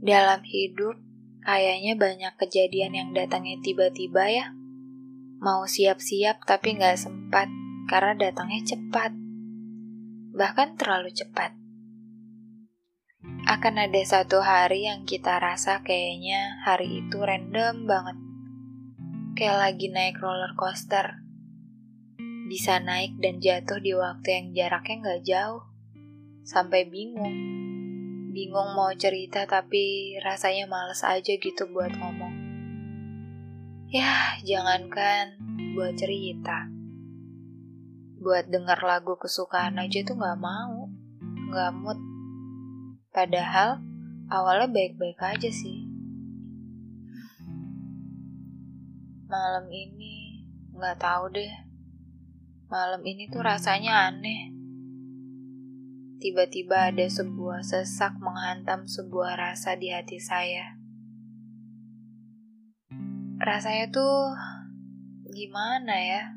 Dalam hidup, kayaknya banyak kejadian yang datangnya tiba-tiba ya. Mau siap-siap tapi nggak sempat karena datangnya cepat. Bahkan terlalu cepat. Akan ada satu hari yang kita rasa kayaknya hari itu random banget. Kayak lagi naik roller coaster. Bisa naik dan jatuh di waktu yang jaraknya nggak jauh. Sampai bingung bingung mau cerita tapi rasanya males aja gitu buat ngomong. Ya, jangankan buat cerita. Buat denger lagu kesukaan aja tuh gak mau, gak mood. Padahal awalnya baik-baik aja sih. Malam ini gak tahu deh. Malam ini tuh rasanya aneh tiba-tiba ada sebuah sesak menghantam sebuah rasa di hati saya. Rasanya tuh gimana ya?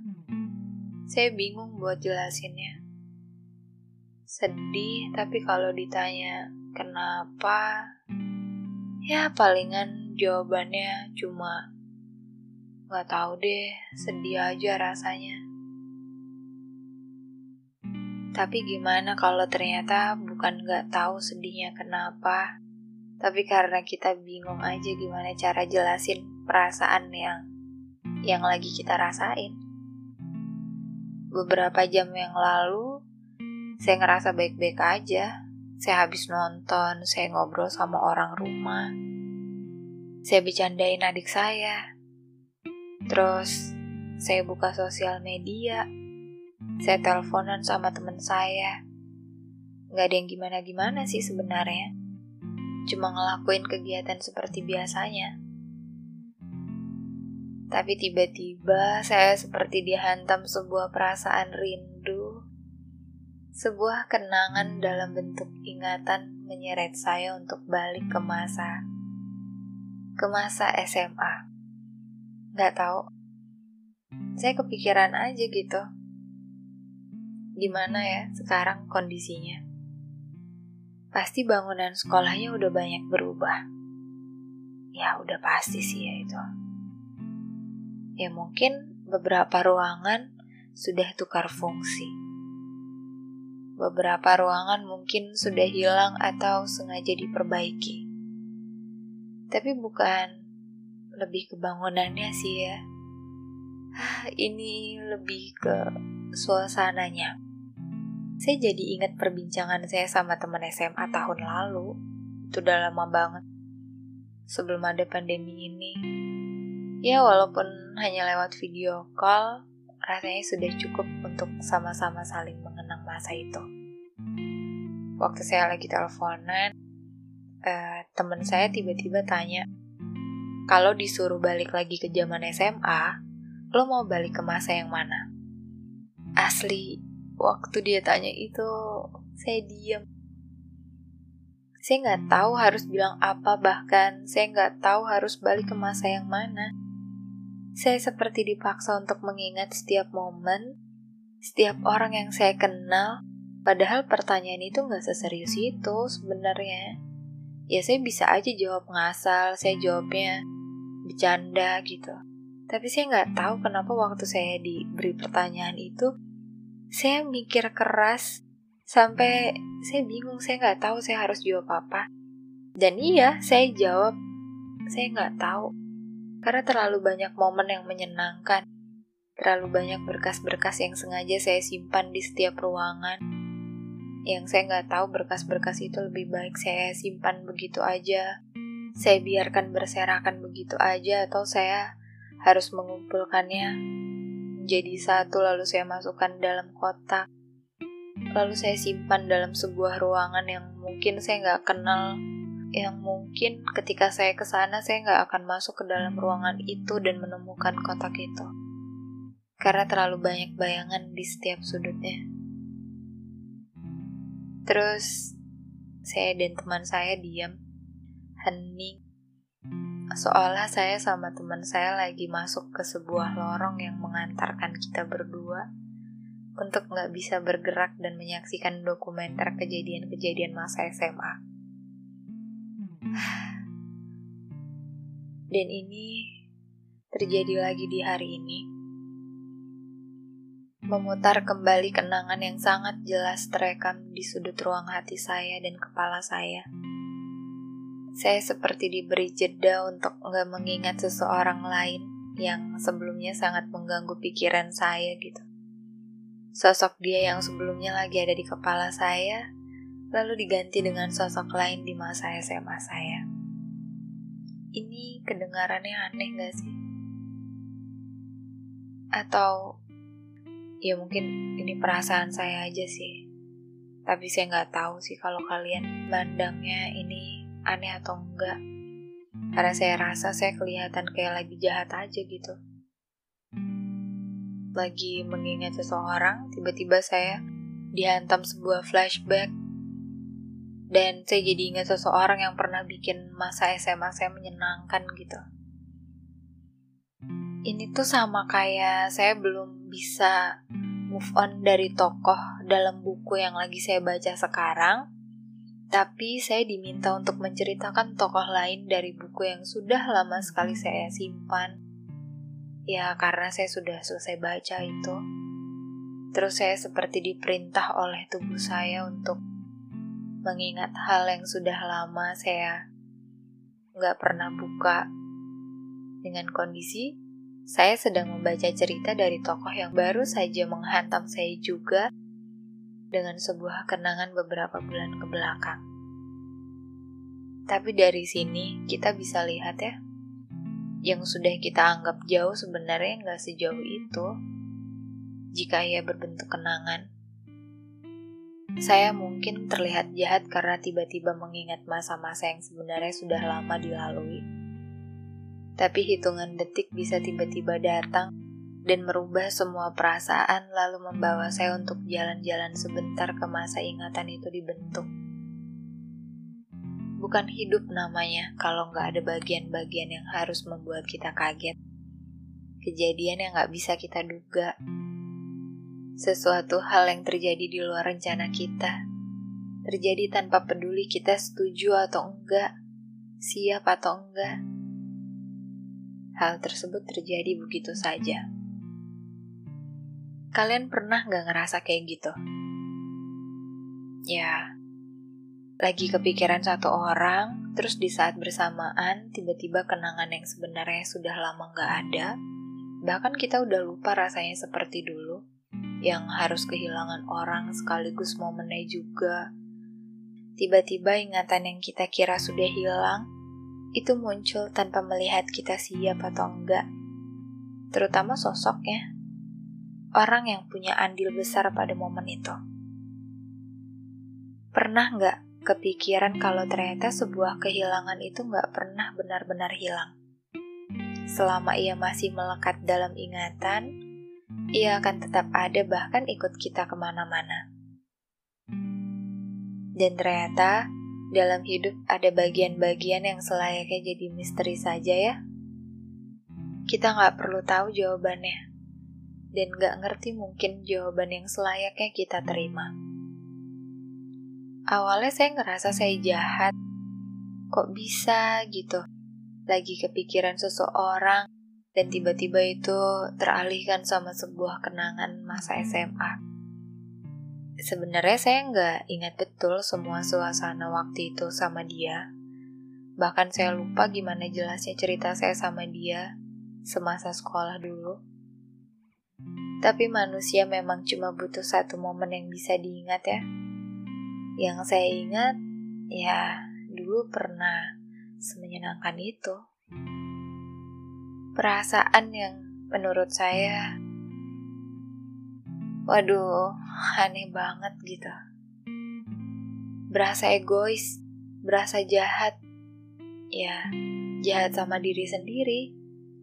Saya bingung buat jelasinnya. Sedih, tapi kalau ditanya kenapa, ya palingan jawabannya cuma nggak tahu deh, sedih aja rasanya. Tapi gimana kalau ternyata bukan gak tahu sedihnya kenapa, tapi karena kita bingung aja gimana cara jelasin perasaan yang yang lagi kita rasain. Beberapa jam yang lalu, saya ngerasa baik-baik aja. Saya habis nonton, saya ngobrol sama orang rumah. Saya bercandain adik saya. Terus, saya buka sosial media, saya teleponan sama temen saya. Gak ada yang gimana-gimana sih sebenarnya. Cuma ngelakuin kegiatan seperti biasanya. Tapi tiba-tiba saya seperti dihantam sebuah perasaan rindu. Sebuah kenangan dalam bentuk ingatan menyeret saya untuk balik ke masa ke masa SMA. Gak tahu. Saya kepikiran aja gitu gimana ya sekarang kondisinya. Pasti bangunan sekolahnya udah banyak berubah. Ya udah pasti sih ya itu. Ya mungkin beberapa ruangan sudah tukar fungsi. Beberapa ruangan mungkin sudah hilang atau sengaja diperbaiki. Tapi bukan lebih ke bangunannya sih ya. Ini lebih ke suasananya. Saya jadi ingat perbincangan saya sama teman SMA tahun lalu. Itu udah lama banget. Sebelum ada pandemi ini. Ya walaupun hanya lewat video call, rasanya sudah cukup untuk sama-sama saling mengenang masa itu. Waktu saya lagi teleponan, uh, teman saya tiba-tiba tanya, kalau disuruh balik lagi ke zaman SMA, lo mau balik ke masa yang mana? Asli, waktu dia tanya itu, saya diam. Saya nggak tahu harus bilang apa, bahkan saya nggak tahu harus balik ke masa yang mana. Saya seperti dipaksa untuk mengingat setiap momen, setiap orang yang saya kenal, padahal pertanyaan itu nggak seserius itu sebenarnya. Ya saya bisa aja jawab ngasal, saya jawabnya bercanda gitu. Tapi saya nggak tahu kenapa waktu saya diberi pertanyaan itu, saya mikir keras sampai saya bingung, saya nggak tahu saya harus jawab apa. Dan iya, saya jawab, saya nggak tahu. Karena terlalu banyak momen yang menyenangkan, terlalu banyak berkas-berkas yang sengaja saya simpan di setiap ruangan. Yang saya nggak tahu berkas-berkas itu lebih baik saya simpan begitu aja, saya biarkan berserakan begitu aja, atau saya harus mengumpulkannya menjadi satu lalu saya masukkan dalam kotak. Lalu saya simpan dalam sebuah ruangan yang mungkin saya nggak kenal. Yang mungkin ketika saya ke sana saya nggak akan masuk ke dalam ruangan itu dan menemukan kotak itu. Karena terlalu banyak bayangan di setiap sudutnya. Terus saya dan teman saya diam. Hening. Seolah saya sama teman saya lagi masuk ke sebuah lorong yang mengantarkan kita berdua untuk nggak bisa bergerak dan menyaksikan dokumenter kejadian-kejadian masa SMA. Dan ini terjadi lagi di hari ini. Memutar kembali kenangan yang sangat jelas terekam di sudut ruang hati saya dan kepala saya. Saya seperti diberi jeda untuk nggak mengingat seseorang lain yang sebelumnya sangat mengganggu pikiran saya gitu. Sosok dia yang sebelumnya lagi ada di kepala saya, lalu diganti dengan sosok lain di masa SMA saya. Ini kedengarannya aneh gak sih? Atau ya mungkin ini perasaan saya aja sih. Tapi saya nggak tahu sih kalau kalian mandangnya ini aneh atau enggak. Karena saya rasa saya kelihatan kayak lagi jahat aja gitu. Lagi mengingat seseorang, tiba-tiba saya dihantam sebuah flashback dan saya jadi ingat seseorang yang pernah bikin masa SMA saya menyenangkan gitu. Ini tuh sama kayak saya belum bisa move on dari tokoh dalam buku yang lagi saya baca sekarang, tapi saya diminta untuk menceritakan tokoh lain dari buku yang sudah lama sekali saya simpan. Ya, karena saya sudah selesai baca itu. Terus saya seperti diperintah oleh tubuh saya untuk mengingat hal yang sudah lama saya nggak pernah buka. Dengan kondisi, saya sedang membaca cerita dari tokoh yang baru saja menghantam saya juga dengan sebuah kenangan beberapa bulan ke belakang. Tapi dari sini kita bisa lihat ya, yang sudah kita anggap jauh sebenarnya nggak sejauh itu jika ia berbentuk kenangan. Saya mungkin terlihat jahat karena tiba-tiba mengingat masa-masa yang sebenarnya sudah lama dilalui. Tapi hitungan detik bisa tiba-tiba datang dan merubah semua perasaan lalu membawa saya untuk jalan-jalan sebentar ke masa ingatan itu dibentuk. Bukan hidup namanya kalau nggak ada bagian-bagian yang harus membuat kita kaget. Kejadian yang nggak bisa kita duga, sesuatu hal yang terjadi di luar rencana kita. Terjadi tanpa peduli kita setuju atau enggak, siap atau enggak. Hal tersebut terjadi begitu saja. Kalian pernah gak ngerasa kayak gitu? Ya, lagi kepikiran satu orang, terus di saat bersamaan tiba-tiba kenangan yang sebenarnya sudah lama gak ada, bahkan kita udah lupa rasanya seperti dulu yang harus kehilangan orang sekaligus momennya juga. Tiba-tiba ingatan yang kita kira sudah hilang, itu muncul tanpa melihat kita siap atau enggak. Terutama sosoknya. Orang yang punya andil besar pada momen itu. Pernah nggak kepikiran kalau ternyata sebuah kehilangan itu nggak pernah benar-benar hilang? Selama ia masih melekat dalam ingatan, ia akan tetap ada bahkan ikut kita ke mana-mana. Dan ternyata dalam hidup ada bagian-bagian yang selayaknya jadi misteri saja ya. Kita nggak perlu tahu jawabannya, dan nggak ngerti mungkin jawaban yang selayaknya kita terima. Awalnya saya ngerasa saya jahat, kok bisa gitu. Lagi kepikiran seseorang, dan tiba-tiba itu teralihkan sama sebuah kenangan masa SMA. Sebenarnya saya nggak ingat betul semua suasana waktu itu sama dia. Bahkan saya lupa gimana jelasnya cerita saya sama dia semasa sekolah dulu. Tapi manusia memang cuma butuh satu momen yang bisa diingat ya. Yang saya ingat, ya dulu pernah semenyenangkan itu. Perasaan yang menurut saya waduh aneh banget gitu. Berasa egois berasa jahat. Ya jahat sama diri sendiri.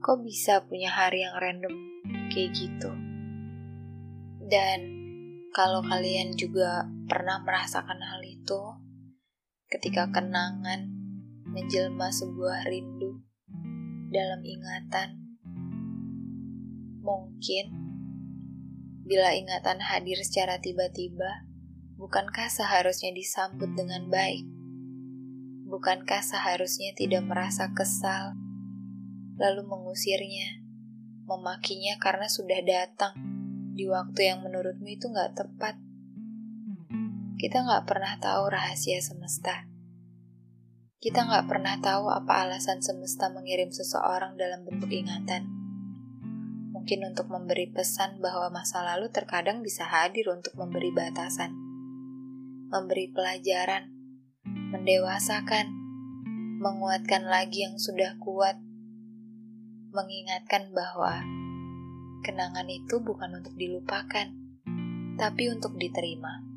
Kok bisa punya hari yang random kayak gitu dan kalau kalian juga pernah merasakan hal itu ketika kenangan menjelma sebuah rindu dalam ingatan. Mungkin bila ingatan hadir secara tiba-tiba, bukankah seharusnya disambut dengan baik? Bukankah seharusnya tidak merasa kesal lalu mengusirnya, memakinya karena sudah datang di waktu yang menurutmu itu nggak tepat. Kita nggak pernah tahu rahasia semesta. Kita nggak pernah tahu apa alasan semesta mengirim seseorang dalam bentuk ingatan. Mungkin untuk memberi pesan bahwa masa lalu terkadang bisa hadir untuk memberi batasan, memberi pelajaran, mendewasakan, menguatkan lagi yang sudah kuat, mengingatkan bahwa kenangan itu bukan untuk dilupakan, tapi untuk diterima.